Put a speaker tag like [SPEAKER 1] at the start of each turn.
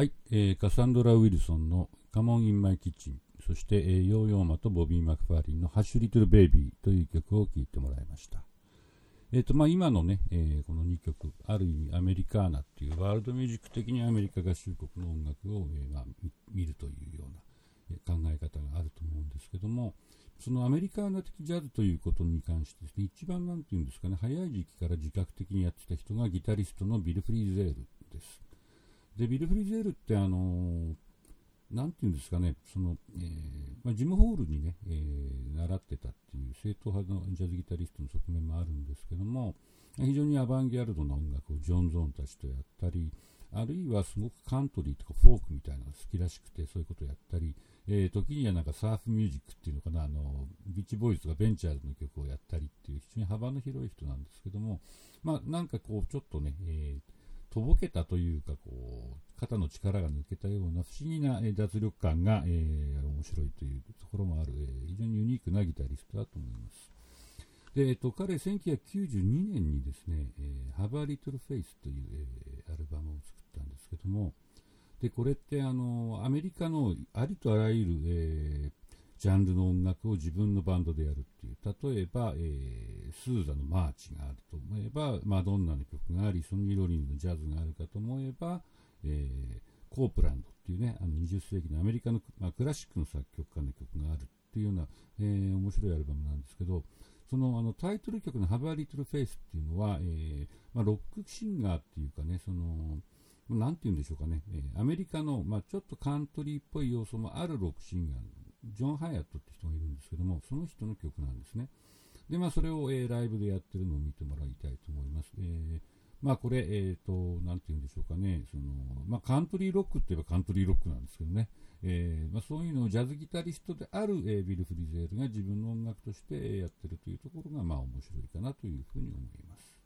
[SPEAKER 1] はい、えーカサンドラ・ウィルソンの「カモン・イン・マイ・キッチン」そして、えーヨーヨーマとボビー・マクファーリンの「ハッシュ・リトル・ベイビー」という曲を聴いてもらいました。えーとまあ、今のね、えーこの2曲、ある意味アメリカーナっていうワールドミュージック的にアメリカ合衆国の音楽を、えーまあ、見るというような考え方があると思うんですけども、そのアメリカーナ的ジャズということに関してですね、一番なんていうんですかね、早い時期から自覚的にやってた人がギタリストのビル・フリーゼール。で。ビル・フリーゼールってあのーなんていうんですかね、その、えーまあ、ジムホールにね、えー習ってたっていう正統派のジャズギタリストの側面もあるんですけども、非常にアバンギャルドな音楽をジョン・ゾーンたちとやったり、あるいはすごくカントリーとかフォークみたいなのが好きらしくて、そういうことをやったり、えー時にはなんかサーフミュージックっていうのかな、あの、ビーチボーイズとかベンチャーズの曲をやったりっていう非常に幅の広い人なんですけども、まあなんかこうちょっとね、えーとぼけたというか、こう、肩の力が抜けたような不思議な、え脱力感が、えー面白いというところもある、えー非常にユニークなギタリストだと思います。で、えっと、彼、1992年にですね、えー、Have a Little Faith という、えーアルバムを作ったんですけども、で、これって、あの、アメリカのありとあらゆる、えージャンルの音楽を自分のバンドでやるっていう、例えば、えースーザのマーチがあると思えば、マドンナの曲があり、ソニー・ロリンズのジャズがあるかと思えば、えーコープランドっていうね、あの20世紀のアメリカの、まあ、クラシックの作曲家の曲があるっていうような、えー面白いアルバムなんですけど、そのあのタイトル曲の Have a Little Face っていうのは、えーまあ、ロックシンガーっていうかね、その、なんて言うんでしょうかね、えーアメリカの、まあ、ちょっとカントリーっぽい要素もあるロックシンガー、ジョン・ハヤットって人がいるんですけども、その人の曲なんですね。で、まあ、それを、えーライブでやってるのを見てもらいたいと思います。えーまあ、これ、えっ、と、なんて言うんでしょうかね、その、まあ、カントリーロックって言えばカントリーロックなんですけどね、えーまあ、そういうのをジャズギタリストである、えービル・フリゼールが自分の音楽としてやってるというところが、まあ、面白いかなというふうに思います。